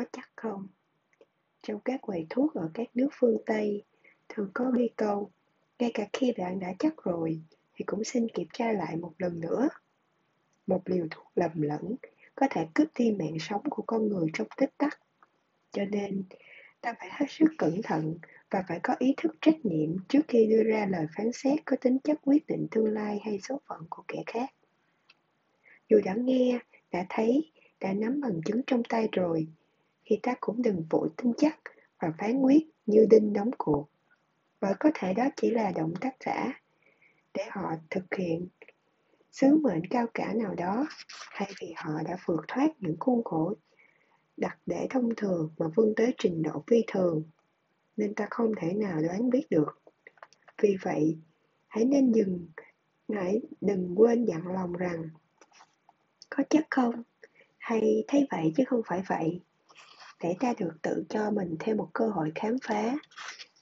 có chắc không? Trong các quầy thuốc ở các nước phương Tây, thường có ghi câu, ngay cả khi bạn đã chắc rồi, thì cũng xin kiểm tra lại một lần nữa. Một liều thuốc lầm lẫn có thể cướp đi mạng sống của con người trong tích tắc. Cho nên, ta phải hết sức cẩn thận và phải có ý thức trách nhiệm trước khi đưa ra lời phán xét có tính chất quyết định tương lai hay số phận của kẻ khác. Dù đã nghe, đã thấy, đã nắm bằng chứng trong tay rồi, thì ta cũng đừng vội tin chắc và phán quyết như đinh đóng cuộc. Bởi có thể đó chỉ là động tác giả để họ thực hiện. Sứ mệnh cao cả nào đó hay vì họ đã vượt thoát những khuôn khổ đặt để thông thường mà vươn tới trình độ phi thường, nên ta không thể nào đoán biết được. Vì vậy, hãy nên dừng, hãy đừng quên dặn lòng rằng, có chắc không? Hay thấy vậy chứ không phải vậy? Để ta được tự cho mình thêm một cơ hội khám phá.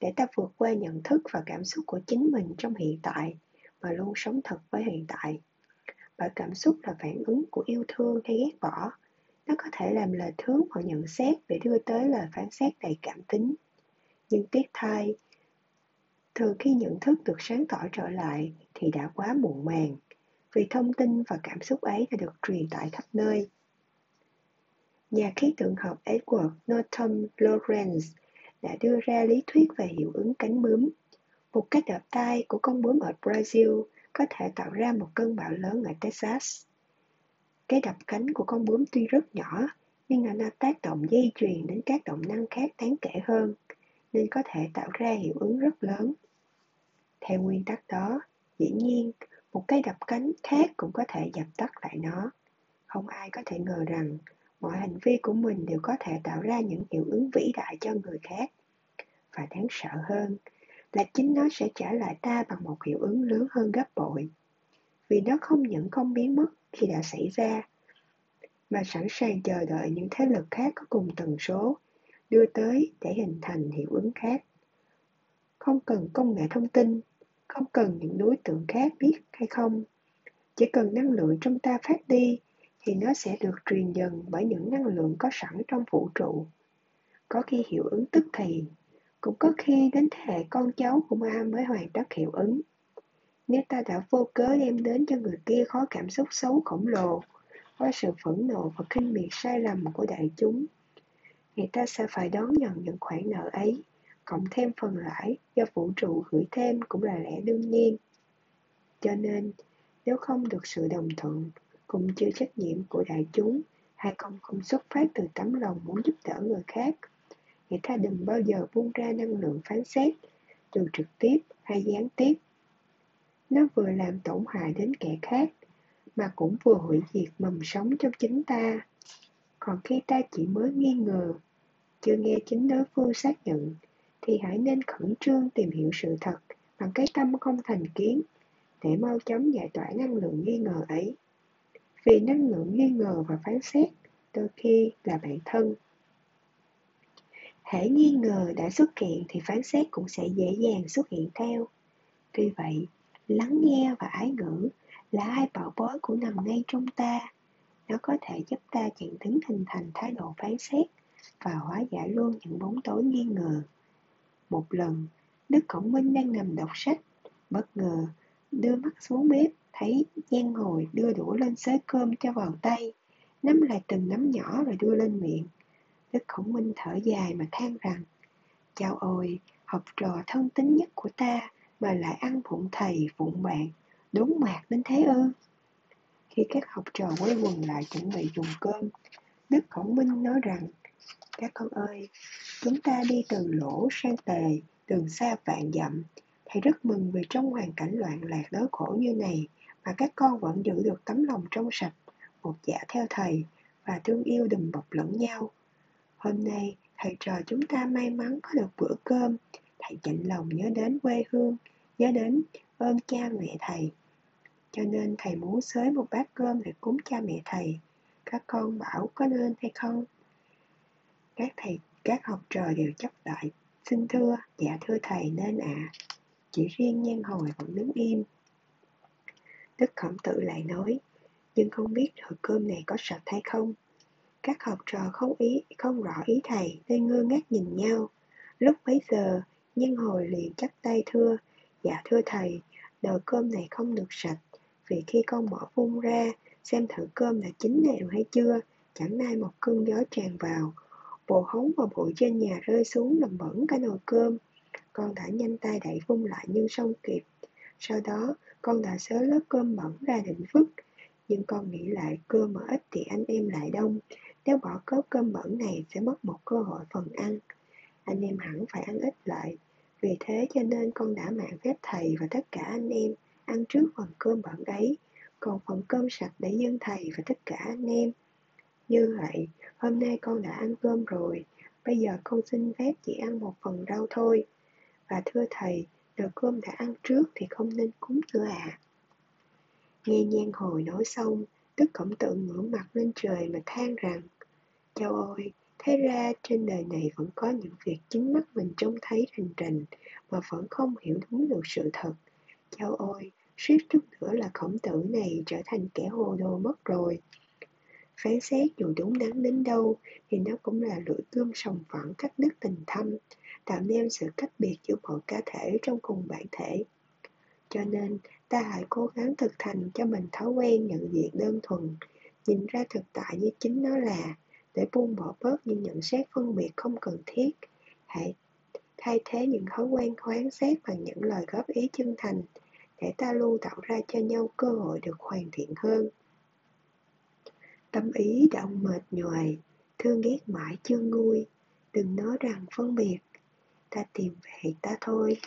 Để ta vượt qua nhận thức và cảm xúc của chính mình trong hiện tại và luôn sống thật với hiện tại. Bởi cảm xúc là phản ứng của yêu thương hay ghét bỏ. Nó có thể làm lời thướng hoặc nhận xét để đưa tới lời phán xét đầy cảm tính. Nhưng tiếc thay thường khi nhận thức được sáng tỏ trở lại thì đã quá muộn màng, vì thông tin và cảm xúc ấy đã được truyền tải khắp nơi nhà khí tượng học Edward Norton Lawrence đã đưa ra lý thuyết về hiệu ứng cánh bướm một cách đập tay của con bướm ở Brazil có thể tạo ra một cơn bão lớn ở Texas. Cái đập cánh của con bướm tuy rất nhỏ, nhưng nó đã tác động dây chuyền đến các động năng khác đáng kể hơn, nên có thể tạo ra hiệu ứng rất lớn. Theo nguyên tắc đó, dĩ nhiên, một cái đập cánh khác cũng có thể dập tắt lại nó. Không ai có thể ngờ rằng mọi hành vi của mình đều có thể tạo ra những hiệu ứng vĩ đại cho người khác. Và đáng sợ hơn, là chính nó sẽ trả lại ta bằng một hiệu ứng lớn hơn gấp bội. Vì nó không những không biến mất khi đã xảy ra, mà sẵn sàng chờ đợi những thế lực khác có cùng tần số đưa tới để hình thành hiệu ứng khác. Không cần công nghệ thông tin, không cần những đối tượng khác biết hay không, chỉ cần năng lượng trong ta phát đi thì nó sẽ được truyền dần bởi những năng lượng có sẵn trong vũ trụ. Có khi hiệu ứng tức thì, cũng có khi đến thế hệ con cháu của ma mới hoàn tất hiệu ứng. Nếu ta đã vô cớ đem đến cho người kia khó cảm xúc xấu khổng lồ, qua sự phẫn nộ và kinh miệt sai lầm của đại chúng, thì ta sẽ phải đón nhận những khoản nợ ấy, cộng thêm phần lãi do vũ trụ gửi thêm cũng là lẽ đương nhiên. Cho nên, nếu không được sự đồng thuận, cũng chưa trách nhiệm của đại chúng, hay không không xuất phát từ tấm lòng muốn giúp đỡ người khác, người ta đừng bao giờ buông ra năng lượng phán xét, dù trực tiếp hay gián tiếp. Nó vừa làm tổn hại đến kẻ khác, mà cũng vừa hủy diệt mầm sống trong chính ta. Còn khi ta chỉ mới nghi ngờ, chưa nghe chính đối phương xác nhận, thì hãy nên khẩn trương tìm hiểu sự thật bằng cái tâm không thành kiến để mau chóng giải tỏa năng lượng nghi ngờ ấy. Vì năng lượng nghi ngờ và phán xét đôi khi là bạn thân Hễ nghi ngờ đã xuất hiện thì phán xét cũng sẽ dễ dàng xuất hiện theo. Tuy vậy, lắng nghe và ái ngữ là hai bảo bối cũng nằm ngay trong ta. Nó có thể giúp ta chặn đứng hình thành thái độ phán xét và hóa giải luôn những bóng tối nghi ngờ. Một lần, Đức Khổng Minh đang nằm đọc sách, bất ngờ đưa mắt xuống bếp, thấy Giang ngồi đưa đũa lên xới cơm cho vào tay, nắm lại từng nắm nhỏ rồi đưa lên miệng. Đức Khổng Minh thở dài mà than rằng Chào ôi, học trò thân tín nhất của ta mà lại ăn vụng thầy vụng bạn, đúng mạc đến thế ư? Khi các học trò quay quần lại chuẩn bị dùng cơm, Đức Khổng Minh nói rằng Các con ơi, chúng ta đi từ lỗ sang tề, đường xa vạn dặm. Thầy rất mừng vì trong hoàn cảnh loạn lạc đói khổ như này mà các con vẫn giữ được tấm lòng trong sạch, một dạ theo thầy và thương yêu đùm bọc lẫn nhau. Hôm nay, thầy trò chúng ta may mắn có được bữa cơm. Thầy chạnh lòng nhớ đến quê hương, nhớ đến ơn cha mẹ thầy. Cho nên thầy muốn xới một bát cơm để cúng cha mẹ thầy. Các con bảo có nên hay không? Các thầy, các học trò đều chấp đại. Xin thưa, dạ thưa thầy nên ạ. À. Chỉ riêng nhan hồi vẫn đứng im. Đức khổng tử lại nói, nhưng không biết nồi cơm này có sạch hay không. Các học trò không ý không rõ ý thầy nên ngơ ngác nhìn nhau. Lúc bấy giờ, nhân hồi liền chắp tay thưa, dạ thưa thầy, nồi cơm này không được sạch, vì khi con mở vung ra, xem thử cơm đã chín đều hay chưa, chẳng nay một cơn gió tràn vào. Bộ hóng và bụi trên nhà rơi xuống làm bẩn cả nồi cơm. Con đã nhanh tay đẩy vung lại nhưng xong kịp. Sau đó, con đã xới lớp cơm bẩn ra định vứt. Nhưng con nghĩ lại cơm ở ít thì anh em lại đông. Nếu bỏ cớp cơm bẩn này sẽ mất một cơ hội phần ăn. Anh em hẳn phải ăn ít lại. Vì thế cho nên con đã mạng phép thầy và tất cả anh em ăn trước phần cơm bẩn ấy, còn phần cơm sạch để dân thầy và tất cả anh em. Như vậy, hôm nay con đã ăn cơm rồi, bây giờ con xin phép chỉ ăn một phần rau thôi. Và thưa thầy, nồi cơm đã ăn trước thì không nên cúng nữa ạ. À. Nghe nhan hồi nói xong, Đức Khổng Tử ngửa mặt lên trời mà than rằng, Châu ơi, thế ra trên đời này vẫn có những việc chính mắt mình trông thấy rành rành mà vẫn không hiểu đúng được sự thật. Châu ơi, suýt chút nữa là khổng tử này trở thành kẻ hồ đồ mất rồi. Phán xét dù đúng đắn đến đâu thì nó cũng là lưỡi cơm sòng phẳng cắt đứt tình thâm, tạo nên sự cách biệt giữa mọi cá thể trong cùng bản thể. Cho nên, ta hãy cố gắng thực thành cho mình thói quen nhận diện đơn thuần, nhìn ra thực tại như chính nó là, để buông bỏ bớt những nhận xét phân biệt không cần thiết. Hãy thay thế những thói quen khoán xét bằng những lời góp ý chân thành, để ta luôn tạo ra cho nhau cơ hội được hoàn thiện hơn. Tâm ý đã mệt nhoài, thương ghét mãi chưa nguôi, đừng nói rằng phân biệt, ta tìm về ta thôi.